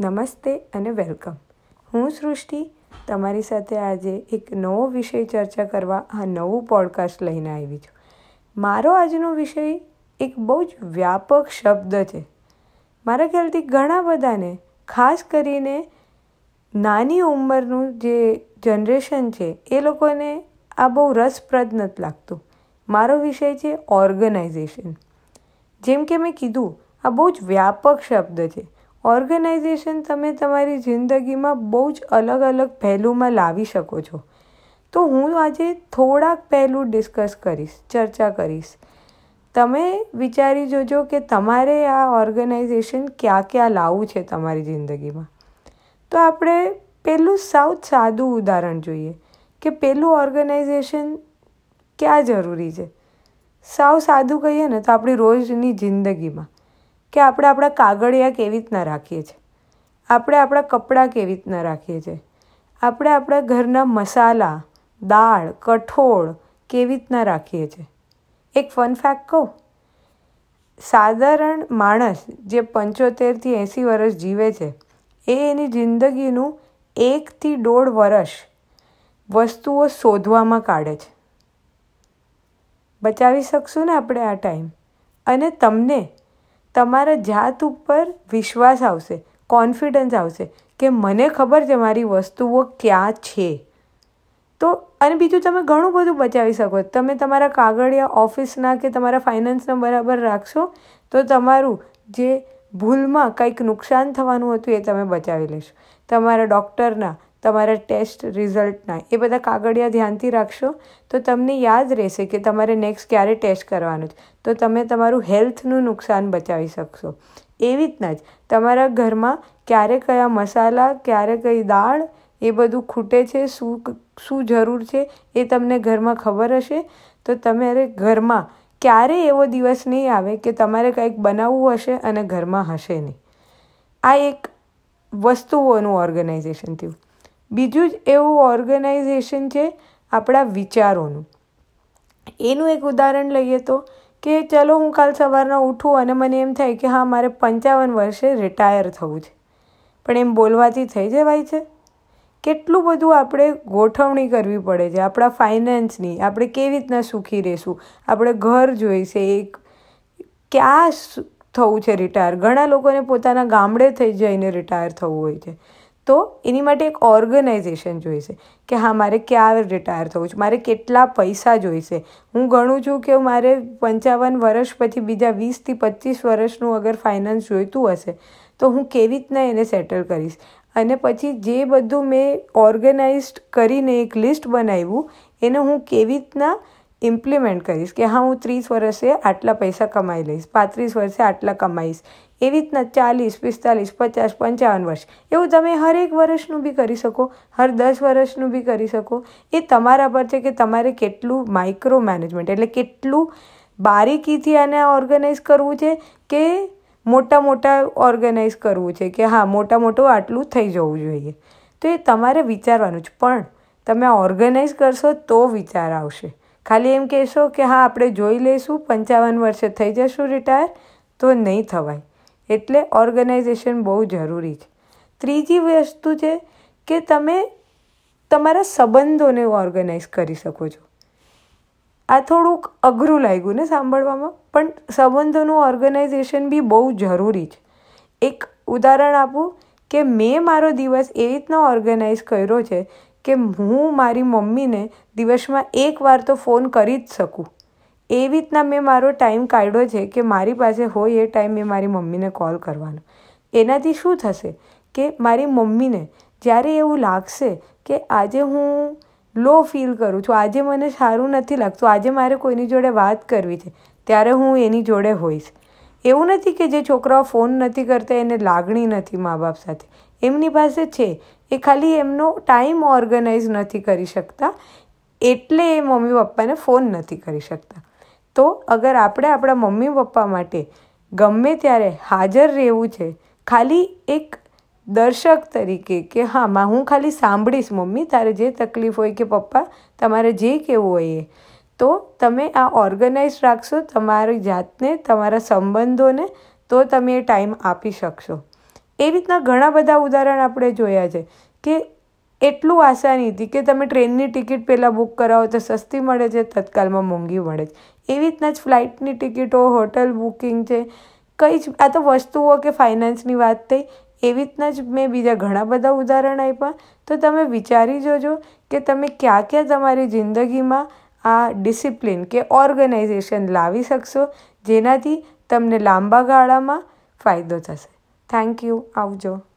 નમસ્તે અને વેલકમ. હું સૃષ્ટિ, તમારી સાથે આજે એક નવો વિષય ચર્ચા કરવા આ નવું પોડકાસ્ટ લઈને આવી છું. મારો આજનો વિષય એક બહુ જ વ્યાપક શબ્દ છે. મારા ખ્યાલથી ઘણા બધાને, ખાસ કરીને નાની ઉંમરનું જે જનરેશન છે, એ લોકોને આ બહુ રસપ્રદ નથી લાગતું. મારો વિષય છે ઓર્ગેનાઇઝેશન જેમ કે મેં કીધું, આ બહુ જ વ્યાપક શબ્દ છે. ઓર્ગેનાઇઝેશન તમે તમારી જિંદગીમાં બહુ જ અલગ અલગ પહેલુંમાં લાવી શકો છો. તો હું આજે થોડાક પહેલું ડિસ્કસ કરીશ, ચર્ચા કરીશ. તમે વિચારી જોજો કે તમારે આ ઓર્ગેનાઇઝેશન ક્યાં ક્યાં લાવવું છે તમારી જિંદગીમાં. તો આપણે પહેલું સાઉથ સાદું ઉદાહરણ જોઈએ કે પહેલું ઓર્ગેનાઇઝેશન ક્યાં જરૂરી છે. સાવ સાદું કહીએ ને તો આપણી રોજની જિંદગીમાં. કે આપણે આપણા કાગળિયા કેવી રીતના રાખીએ છીએ? આપણે આપણા કપડાં કેવી રીતના રાખીએ છીએ? આપણે આપણા ઘરના મસાલા, દાળ, કઠોળ કેવી રીતના રાખીએ છીએ? એક ફન ફેક્ટ કહું. સાધારણ માણસ જે પંચોતેરથી એંસી વર્ષ જીવે છે, એ એની જિંદગીનું એકથી દોઢ વર્ષ વસ્તુઓ શોધવામાં કાઢે છે. બચાવી શકશું ને આપણે આ ટાઈમ અને તમને તમારા જાત ઉપર વિશ્વાસ આવશે કોન્ફિડન્સ આવશે કે મને ખબર છે મારી વસ્તુઓ ક્યાં છે. તો અને બીજું તમે ઘણું બધું બચાવી શકો. તમે તમારા કાગળિયા ઓફિસના કે તમારા ફાઇનાન્સના બરાબર રાખશો, તો તમારું જે ભૂલમાં કંઈક નુકસાન થવાનું હતું એ તમે બચાવી લેશો. તમારા ડૉક્ટરના તમારા ટેસ્ટ રિઝલ્ટના. એ બધા કાગળિયા ધ્યાનથી રાખશો તો તમને યાદ રહેશે કે તમારે નેક્સ્ટ ક્યારે ટેસ્ટ કરવાનું છે. તો તમે તમારું હેલ્થનું નુકસાન બચાવી શકશો. એવી રીતના જ તમારા ઘરમાં ક્યારે કયા મસાલા, ક્યારે કઈ દાળ, એ બધું ખૂટે છે, શું શું જરૂર છે, એ તમને ઘરમાં ખબર હશે. તો તમારે ઘરમાં ક્યારે એવો દિવસ નહીં આવે કે તમારે કંઈક બનાવવું હશે અને ઘરમાં હશે નહીં. આ એક વસ્તુઓનું ઓર્ગેનાઇઝેશન થયું. બીજું જ એવું ઓર્ગેનાઇઝેશન છે આપણા વિચારોનું. એનું એક ઉદાહરણ લઈએ તો કે ચલો હું કાલ સવારના ઉઠું અને મને એમ થાય કે હા, મારે પંચાવન વર્ષે રિટાયર થવું છે. પણ એમ બોલવાથી થઈ જવાય છે. કેટલું બધું આપણે ગોઠવણી કરવી પડે છે. આપણા ફાઇનાન્સની આપણે કેવી રીતના સુખી રહેશું? આપણે ઘર જોઈશે એક ક્યાં થવું છે રિટાયર ઘણા લોકોને પોતાના ગામડે થઈ જઈને રિટાયર થવું હોય છે. તો એની માટે એક ઓર્ગેનાઇઝેશન જોઈશે કે હા, મારે ક્યાં રિટાયર થવું છે? મારે કેટલા પૈસા જોઈશે? હું ગણું છું કે મારે પંચાવન વર્ષ પછી બીજા વીસથી પચીસ વર્ષનું અગર ફાઇનાન્સ જોઈતું હશે, તો હું કેવી રીતના એને સેટલ કરીશ? અને પછી જે બધું મેં ઓર્ગેનાઇઝ કરીને એક લિસ્ટ બનાવ્યું, એને હું કેવી રીતના ઇમ્પ્લિમેન્ટ કરીશ? કે હા, હું ત્રીસ વર્ષે આટલા પૈસા કમાઈ લઈશ, પાંત્રીસ વર્ષે આટલા કમાઈશ એવી રીતના ચાલીસ, પિસ્તાલીસ, પચાસ, પંચાવન વર્ષ. એવું તમે હર એક વર્ષનું બી કરી શકો, હર દસ વર્ષનું બી કરી શકો. એ તમારા પર છે કે તમારે કેટલું માઇક્રો મેનેજમેન્ટ એટલે કેટલું બારીકીથી આને ઓર્ગેનાઇઝ કરવું છે કે મોટા મોટા ઓર્ગેનાઇઝ કરવું છે કે હા, મોટા મોટું આટલું થઈ જવું જોઈએ. તો એ તમારે વિચારવાનું છે પણ તમે ઓર્ગેનાઇઝ કરશો તો વિચાર આવશે. ખાલી એમ કહેશો કે હા, આપણે જોઈ લઈશું, પંચાવન વર્ષે થઈ જશું રિટાયર તો નહીં થવાય. એટલે ઓર્ગેનાઇઝેશન બહુ જરૂરી છે. ત્રીજી વસ્તુ છે કે તમે તમારા સંબંધોને ઓર્ગેનાઇઝ કરી શકો છો. આ થોડુંક અઘરું લાગ્યું ને સાંભળવામાં, પણ સંબંધોનું ઓર્ગેનાઇઝેશન બી બહુ જરૂરી છે. એક ઉદાહરણ આપું કે મેં મારો દિવસ એ રીતના ઓર્ગેનાઇઝ કર્યો છે કે હું મારી મમ્મીને દિવસમાં એક વાર તો ફોન કરી જ શકું. એવી રીતના મેં મારો ટાઈમ કાઢ્યો છે કે મારી પાસે હોય એ ટાઈમ મેં મારી મમ્મીને કોલ કરવાનો. એનાથી શું થશે કે મારી મમ્મીને જ્યારે એવું લાગશે કે આજે હું લો ફીલ કરું છું, આજે મને સારું નથી લાગતું, આજે મારે કોઈની જોડે વાત કરવી છે, ત્યારે હું એની જોડે હોઈશ. એવું નથી કે જે છોકરાઓ ફોન નથી કરતા એને લાગણી નથી મા બાપ સાથે. એમની પાસે છે. એ ખાલી એમનો ટાઈમ ઓર્ગેનાઇઝ નથી કરી શકતા, એટલે એ મમ્મી પપ્પાને ફોન નથી કરી શકતા. તો અગર આપણે આપણા મમ્મી પપ્પા માટે ગમે ત્યારે હાજર રહેવું છે, ખાલી એક દર્શક તરીકે કે હા, માં, હું ખાલી સાંભળીશ મમ્મી, તારે જે તકલીફ હોય કે પપ્પા, તમારે જે કહેવું હોય એ. તો તમે આ ઓર્ગેનાઇઝ રાખશો તમારી જાતને, તમારા સંબંધોને, તો તમે એ ટાઈમ આપી શકશો. એ રીતના ઘણા બધા ઉદાહરણ આપણે જોયા છે કે એટલું આસાની હતી કે તમે ટ્રેનની ટિકિટ પહેલાં બુક કરાવો તો સસ્તી મળે છે, તત્કાલમાં મોંઘી મળે છે. એવી રીતના જ ફ્લાઇટની ટિકિટો, હોટલ બુકિંગ છે, કઈ જ, આ તો વસ્તુઓ કે ફાઇનાન્સની વાત થઈ, એવી રીતના જ મેં બીજા ઘણા બધા ઉદાહરણ આપ્યા. તો તમે વિચારી જોજો કે તમે ક્યાં ક્યાં તમારી જિંદગીમાં આ ડિસિપ્લિન કે ઓર્ગેનાઇઝેશન લાવી શકશો, જેનાથી તમને લાંબા ગાળામાં ફાયદો થશે. Thank you. આવજો.